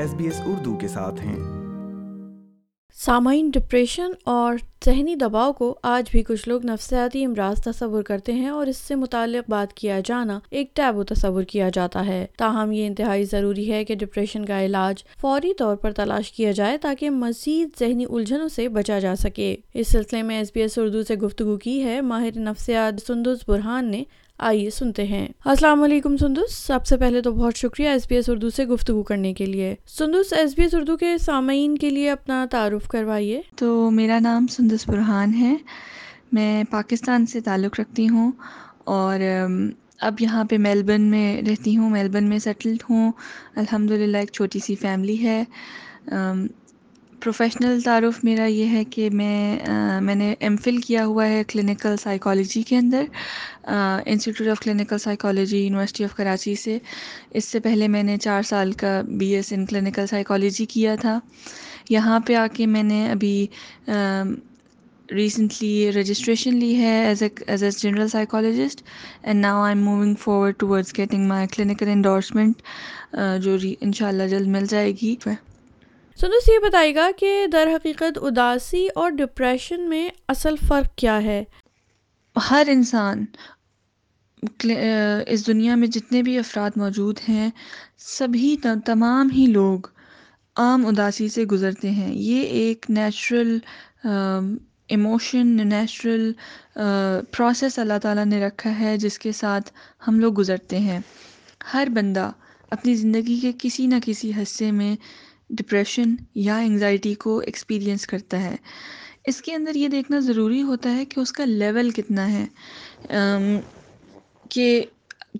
S B S Urdu کے ساتھ ہیں۔ سامعین ڈپریشن اور ذہنی دباؤ کو آج بھی کچھ لوگ نفسیاتی امراض تصور کرتے ہیں اور اس سے متعلق بات کیا جانا ایک ٹیبو تصور کیا جاتا ہے۔ تاہم، یہ انتہائی ضروری ہے کہ ڈپریشن کا علاج فوری طور پر تلاش کیا جائے تاکہ مزید ذہنی الجھنوں سے بچا جا سکے۔ اس سلسلے میں ایس بی ایس اردو سے گفتگو کی ہے۔ ماہر نفسیات سندس برہان نے آئیے سنتے ہیں۔ السلام علیکم سندس۔ سب سے پہلے تو بہت شکریہ ایس بی ایس اردو سے گفتگو کرنے کے لیے۔ سندس، ایس بی ایس اردو کے سامعین کے لیے اپنا تعارف کروائیے۔ تو میرا نام سندس برہان ہے۔ میں پاکستان سے تعلق رکھتی ہوں اور اب یہاں پہ میلبرن میں رہتی ہوں۔ میلبرن میں سیٹلڈ ہوں۔ الحمد للہ ایک چھوٹی سی فیملی ہے۔ پروفیشنل تعارف میرا یہ ہے کہ میں میں نے ایم فل کیا ہوا ہے کلینکل سائیکالوجی کے اندر institute of clinical psychology, university of Karachi سے۔ اس سے پہلے میں نے چار سال کا B S in clinical psychology کیا تھا۔ یہاں پہ آ کے میں نے ابھی ریسنٹلی رجسٹریشن لی ہے as a as a general psychologist and now I am moving forward towards getting my clinical endorsement جو ان شاء اللہ جلد مل جائے گی۔ سندس یہ بتائے گا کہ در حقیقت اداسی اور ڈپریشن میں اصل فرق کیا ہے؟ ہر انسان اس دنیا میں جتنے بھی افراد موجود ہیں، سبھی تمام ہی لوگ عام اداسی سے گزرتے ہیں۔ یہ ایک نیچرل ایموشن نیچرل پروسیس اللہ تعالیٰ نے رکھا ہے جس کے ساتھ ہم لوگ گزرتے ہیں۔ ہر بندہ اپنی زندگی کے کسی نہ کسی حصے میں ڈپریشن یا انگزائٹی کو ایکسپیرئنس کرتا ہے۔ اس کے اندر یہ دیکھنا ضروری ہوتا ہے کہ اس کا لیول کتنا ہے۔ کہ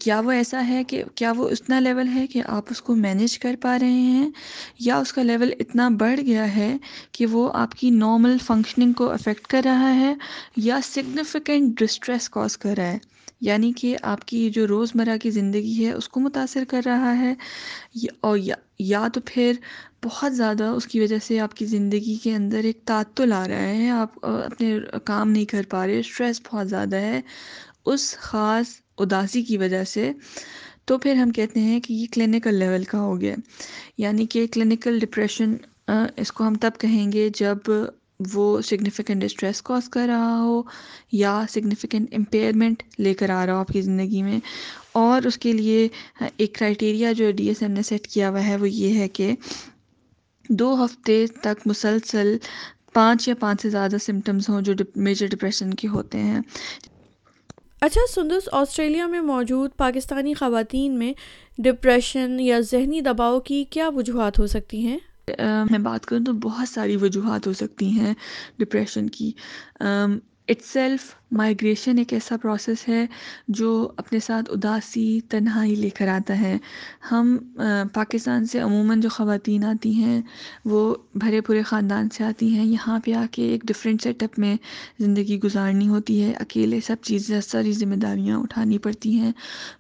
کیا وہ ایسا ہے کہ کیا وہ اتنا لیول ہے کہ آپ اس کو مینیج کر پا رہے ہیں، یا اس کا لیول اتنا بڑھ گیا ہے کہ وہ آپ کی نارمل فنکشننگ کو افیکٹ کر رہا ہے یا سگنیفیکنٹ ڈسٹریس کاز کر رہا ہے۔ یعنی کہ آپ کی جو روزمرہ کی زندگی ہے، اس کو متاثر کر رہا ہے اور یا تو پھر بہت زیادہ اس کی وجہ سے آپ کی زندگی کے اندر ایک تعطل آ رہا ہے آپ اپنے کام نہیں کر پا رہے اسٹریس بہت زیادہ ہے۔ اس خاص اداسی کی وجہ سے تو پھر ہم کہتے ہیں کہ یہ کلینکل لیول کا ہو گیا۔ یعنی کہ کلینکل ڈپریشن اس کو ہم تب کہیں گے جب وہ سگنیفیکنٹ اسٹریس کاز کر رہا ہو یا سگنیفیکنٹ امپیئرمنٹ لے کر آ رہا ہو آپ کی زندگی میں۔ اور اس کے لیے ایک کرائٹیریا جو ڈی ایس ایم نے سیٹ کیا ہوا ہے وہ یہ ہے کہ دو ہفتے تک مسلسل پانچ یا پانچ سے زیادہ سمٹمز ہوں جو میجر ڈپریشن کے ہوتے ہیں۔ اچھا سندس آسٹریلیا میں موجود پاکستانی خواتین میں ڈپریشن یا ذہنی دباؤ کی کیا وجوہات ہو سکتی ہیں؟ میں بات کروں تو بہت ساری وجوہات ہو سکتی ہیں ڈپریشن کی۔ اٹ سیلف مائگریشن ایک ایسا پروسیس ہے جو اپنے ساتھ اداسی تنہائی لے کر آتا ہے۔ ہم پاکستان سے عموماً جو خواتین آتی ہیں، وہ بھرے پورے خاندان سے آتی ہیں۔ یہاں پہ آ کے ایک ڈفرینٹ سیٹ اپ میں زندگی گزارنی ہوتی ہے۔ اکیلے سب چیزیں ساری ذمہ داریاں اٹھانی پڑتی ہیں۔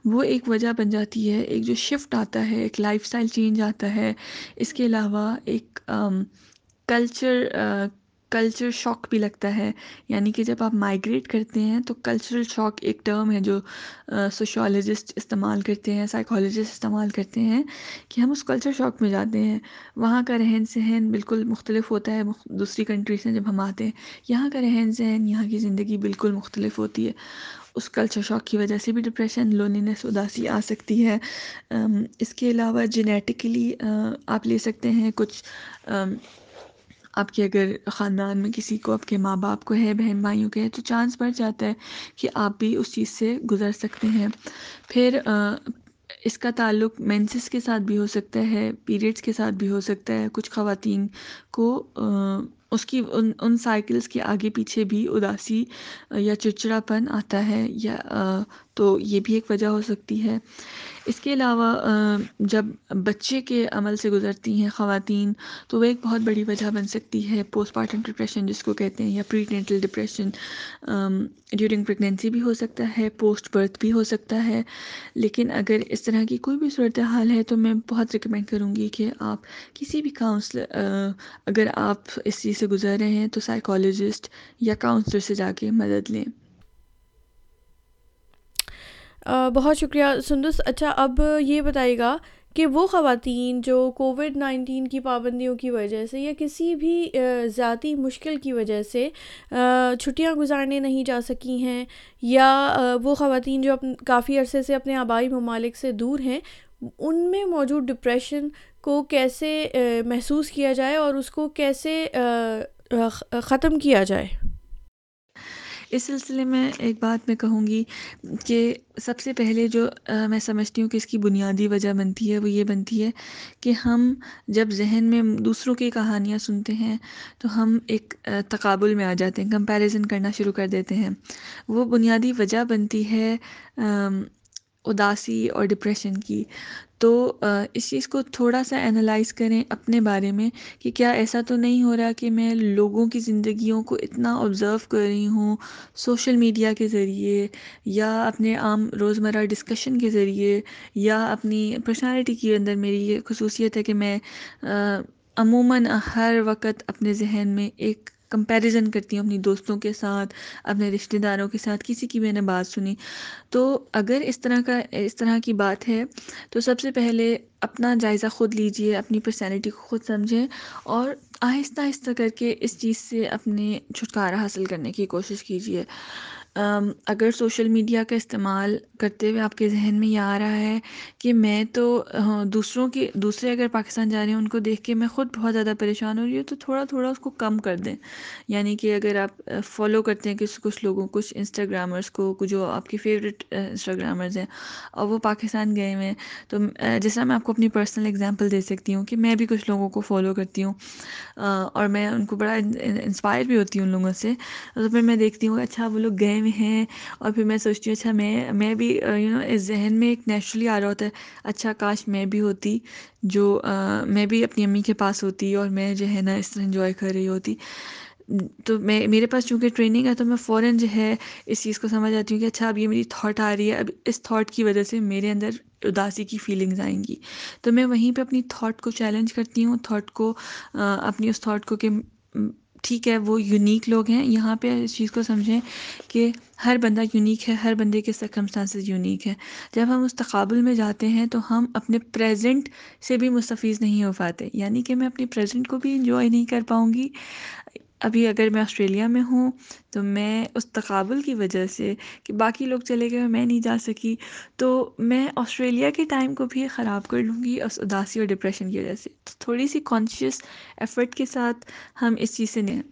وہ ایک وجہ بن جاتی ہے، ایک جو شفٹ آتا ہے، ایک لائف اسٹائل چینج آتا ہے۔ اس کے علاوہ ایک کلچر کلچر شاک بھی لگتا ہے۔ یعنی کہ جب آپ مائگریٹ کرتے ہیں تو کلچرل شاک ایک ٹرم ہے جو سوشولوجسٹ استعمال کرتے ہیں سائیکالوجسٹ استعمال کرتے ہیں کہ ہم اس کلچر شاک میں جاتے ہیں۔ وہاں کا رہن سہن بالکل مختلف ہوتا ہے دوسری کنٹری سے جب ہم آتے ہیں، یہاں کا رہن سہن، یہاں کی زندگی بالکل مختلف ہوتی ہے۔ اس کلچر شاک کی وجہ سے بھی ڈپریشن لونینس اداسی آ سکتی ہے۔ اس کے علاوہ جینیٹکلی آپ لے سکتے ہیں کچھ آپ کے اگر خاندان میں کسی کو آپ کے ماں باپ کو ہے، بہن بھائیوں کے ہے، تو چانس بڑھ جاتا ہے کہ آپ بھی اس چیز سے گزر سکتے ہیں۔ پھر اس کا تعلق مینسس کے ساتھ بھی ہو سکتا ہے پیریڈس کے ساتھ بھی ہو سکتا ہے۔ کچھ خواتین کو اس کی، ان ان سائیکلس کے آگے پیچھے بھی اداسی یا چڑچڑاپن آتا ہے یا تو یہ بھی ایک وجہ ہو سکتی ہے۔ اس کے علاوہ جب بچے کے عمل سے گزرتی ہیں خواتین، تو وہ ایک بہت بڑی وجہ بن سکتی ہے۔ پوسٹ پارٹم ڈپریشن، جس کو کہتے ہیں، یا prenatal depression during pregnancy بھی ہو سکتا ہے پوسٹ برتھ بھی ہو سکتا ہے۔ لیکن اگر اس طرح کی کوئی بھی صورت حال ہے، تو میں بہت ریکمینڈ کروں گی کہ آپ کسی بھی کاؤنسلر اگر آپ اس چیز سے گزر رہے ہیں، تو سائیکالوجسٹ یا کاؤنسلر سے جا کے مدد لیں۔ بہت شکریہ سندس۔ اچھا اب یہ بتائیے گا کہ وہ خواتین جو کووڈ نائنٹین کی پابندیوں کی وجہ سے یا کسی بھی ذاتی مشکل کی وجہ سے چھٹیاں گزارنے نہیں جا سکی ہیں یا وہ خواتین جو کافی عرصے سے اپنے آبائی ممالک سے دور ہیں، ان میں موجود ڈپریشن کو کیسے محسوس کیا جائے اور اس کو کیسے ختم کیا جائے؟ اس سلسلے میں ایک بات میں کہوں گی کہ سب سے پہلے جو میں سمجھتی ہوں کہ اس کی بنیادی وجہ بنتی ہے، وہ یہ بنتی ہے کہ ہم جب ذہن میں دوسروں کی کہانیاں سنتے ہیں تو ہم ایک تقابل میں آ جاتے ہیں، کمپیریزن کرنا شروع کر دیتے ہیں۔ وہ بنیادی وجہ بنتی ہے اداسی اور ڈپریشن کی۔ تو اس چیز کو تھوڑا سا انالائز کریں اپنے بارے میں کہ کیا ایسا تو نہیں ہو رہا کہ میں لوگوں کی زندگیوں کو اتنا آبزرو کر رہی ہوں سوشل میڈیا کے ذریعے یا اپنے عام روزمرہ ڈسکشن کے ذریعے یا اپنی پرسنالٹی کے اندر میری یہ خصوصیت ہے کہ میں عموماً ہر وقت اپنے ذہن میں ایک کمپیریزن کرتی ہوں اپنی دوستوں کے ساتھ، اپنے رشتہ داروں کے ساتھ، کسی کی میں نے بات سنی۔ تو اگر اس طرح کا، اس طرح کی بات ہے، تو سب سے پہلے اپنا جائزہ خود لیجیے، اپنی پرسنالٹی کو خود سمجھیں اور آہستہ آہستہ کر کے اس چیز سے اپنے چھٹکارا حاصل کرنے کی کوشش کیجیے اگر سوشل میڈیا کا استعمال کرتے ہوئے آپ کے ذہن میں یہ آ رہا ہے کہ میں تو ہاں، دوسروں کی دوسرے اگر پاکستان جا رہے ہیں، ان کو دیکھ کے میں خود بہت زیادہ پریشان ہو رہی ہوں، تو تھوڑا تھوڑا اس کو کم کر دیں۔ یعنی کہ اگر آپ فالو کرتے ہیں کچھ کچھ لوگوں، کچھ انسٹاگرامرس کو جو آپ کی فیوریٹ انسٹاگرامرز ہیں، اور وہ پاکستان گئے ہوئے ہیں، تو جیسا میں آپ کو اپنی پرسنل اگزامپل دے سکتی ہوں کہ میں بھی کچھ لوگوں کو فالو کرتی ہوں اور میں ان کو بڑا انسپائر بھی ہوتی ہوں ان لوگوں سے، تو پھر میں دیکھتی ہوں اچھا وہ لوگ گئے ہوئے ہیں اور پھر میں سوچتی ہوں اچھا میں میں بھی یو نو اس ذہن میں ایک نیچرلی آ رہا ہوتا ہے اچھا کاش میں بھی ہوتی، جو میں بھی اپنی امی کے پاس ہوتی اور میں جو ہے نا اس طرح انجوائے کر رہی ہوتی۔ تو میں، میرے پاس چونکہ ٹریننگ ہے تو میں فوراً جو ہے اس چیز کو سمجھ آتی ہوں کہ اچھا اب یہ میری تھاٹ آ رہی ہے، اب اس تھاٹ کی وجہ سے میرے اندر اداسی کی فیلنگز آئیں گی۔ تو میں وہیں پہ اپنی تھاٹ کو چیلنج کرتی ہوں تھاٹ کو اپنی اس تھاٹ کو کہ ٹھیک ہے، وہ یونیک لوگ ہیں۔ یہاں پہ اس چیز کو سمجھیں کہ ہر بندہ یونیک ہے، ہر بندے کے سرکمسٹانسز یونیک ہے جب ہم اس تقابل میں جاتے ہیں تو ہم اپنے پریزنٹ سے بھی مستفیض نہیں ہو پاتے۔ یعنی کہ میں اپنی پریزنٹ کو بھی انجوائے نہیں کر پاؤں گی۔ ابھی اگر میں آسٹریلیا میں ہوں تو میں اس تقابل کی وجہ سے کہ باقی لوگ چلے گئے میں نہیں جا سکی، تو میں آسٹریلیا کے ٹائم کو بھی خراب کر لوں گی اس اداسی اور ڈپریشن کی وجہ سے۔ تو تھوڑی سی کانشیس ایفرٹ کے ساتھ ہم اس چیز سے نہیں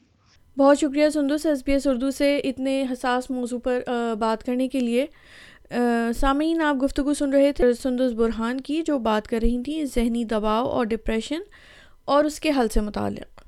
بہت شکریہ سندس ایس بی ایس اردو سے اتنے حساس موضوع پر بات کرنے کے لیے۔ سامعین، آپ گفتگو سن رہے تھے سندس برہان کی جو بات کر رہی تھیں، ذہنی دباؤ اور ڈپریشن اور اس کے حل سے متعلق۔